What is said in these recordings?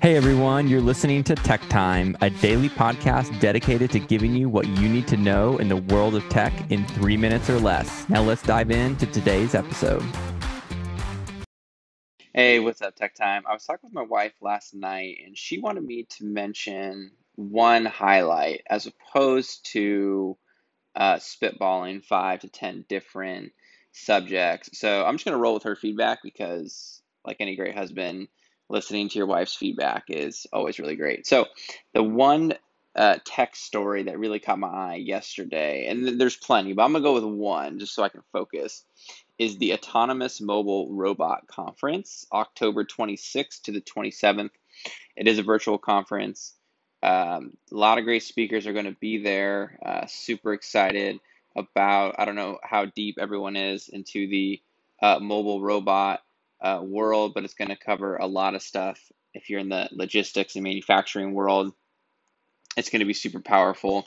Hey everyone, you're listening to Tech Time, a daily podcast dedicated to giving you what you need to know in the world of tech in three minutes or less. Now let's dive into today's episode. Hey, what's up, Tech Time? I was talking with my wife last night, and she wanted me to mention one highlight as opposed to uh, spitballing five to 10 different subjects. So I'm just going to roll with her feedback because, like any great husband, listening to your wife's feedback is always really great. So, the one uh, tech story that really caught my eye yesterday, and there's plenty, but I'm gonna go with one just so I can focus, is the Autonomous Mobile Robot Conference, October 26th to the 27th. It is a virtual conference. Um, a lot of great speakers are going to be there. Uh, super excited about, I don't know how deep everyone is into the uh, mobile robot uh, world, but it's going to cover a lot of stuff. If you're in the logistics and manufacturing world, it's going to be super powerful.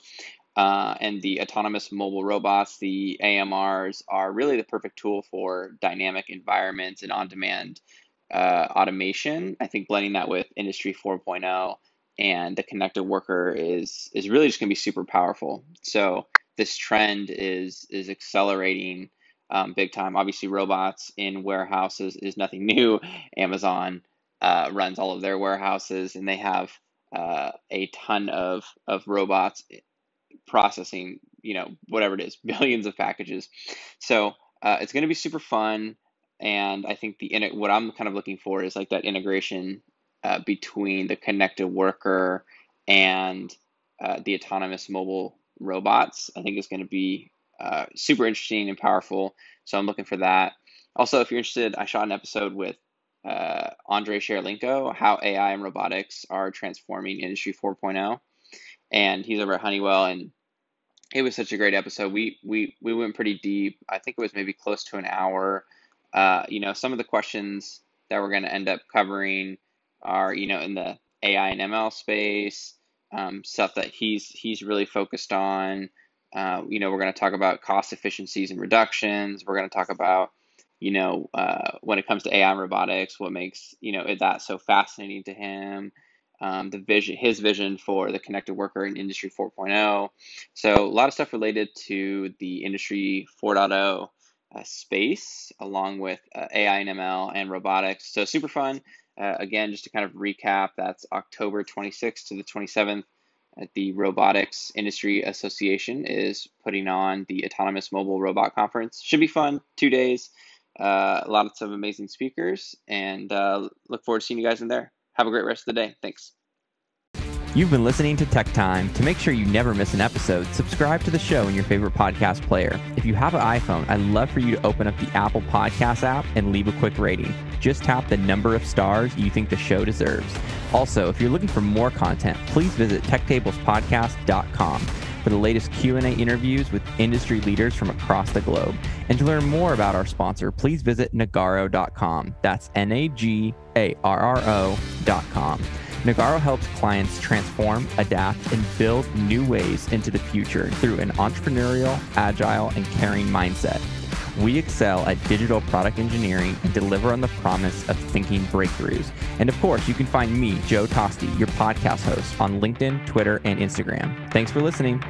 Uh, and the autonomous mobile robots, the AMRs, are really the perfect tool for dynamic environments and on demand uh, automation. I think blending that with Industry 4.0 and the connected worker is is really just going to be super powerful. So this trend is is accelerating um, big time. Obviously, robots in warehouses is nothing new. Amazon uh, runs all of their warehouses, and they have uh, a ton of of robots processing, you know, whatever it is, billions of packages. So uh, it's going to be super fun, and I think the what I'm kind of looking for is like that integration uh, between the connected worker and uh, the autonomous mobile robots. I think is going to be uh, super interesting and powerful. So I'm looking for that. Also, if you're interested, I shot an episode with uh, Andre Sharolinko, how AI and robotics are transforming Industry 4.0, and he's over at Honeywell, and it was such a great episode. We we we went pretty deep. I think it was maybe close to an hour. Uh, you know, some of the questions that we're going to end up covering are you know in the AI and ML space, um, stuff that he's he's really focused on. Uh, you know, we're going to talk about cost efficiencies and reductions. We're going to talk about, you know, uh, when it comes to AI and robotics, what makes you know that so fascinating to him. Um, the vision, his vision for the connected worker in Industry 4.0. So a lot of stuff related to the Industry 4.0 uh, space, along with uh, AI and ML and robotics. So super fun. Uh, again, just to kind of recap, that's October 26th to the 27th at the Robotics Industry Association is putting on the Autonomous Mobile Robot Conference. Should be fun, two days, uh, a lot of amazing speakers, and uh, look forward to seeing you guys in there. Have a great rest of the day. Thanks. You've been listening to Tech Time. To make sure you never miss an episode, subscribe to the show in your favorite podcast player. If you have an iPhone, I'd love for you to open up the Apple Podcast app and leave a quick rating. Just tap the number of stars you think the show deserves. Also, if you're looking for more content, please visit techtablespodcast.com for the latest Q&A interviews with industry leaders from across the globe. And to learn more about our sponsor, please visit nagarro.com. That's N A G A R R O.com. Nagarro helps clients transform, adapt, and build new ways into the future through an entrepreneurial, agile, and caring mindset. We excel at digital product engineering and deliver on the promise of thinking breakthroughs. And of course, you can find me, Joe Toste, your podcast host, on LinkedIn, Twitter, and Instagram. Thanks for listening.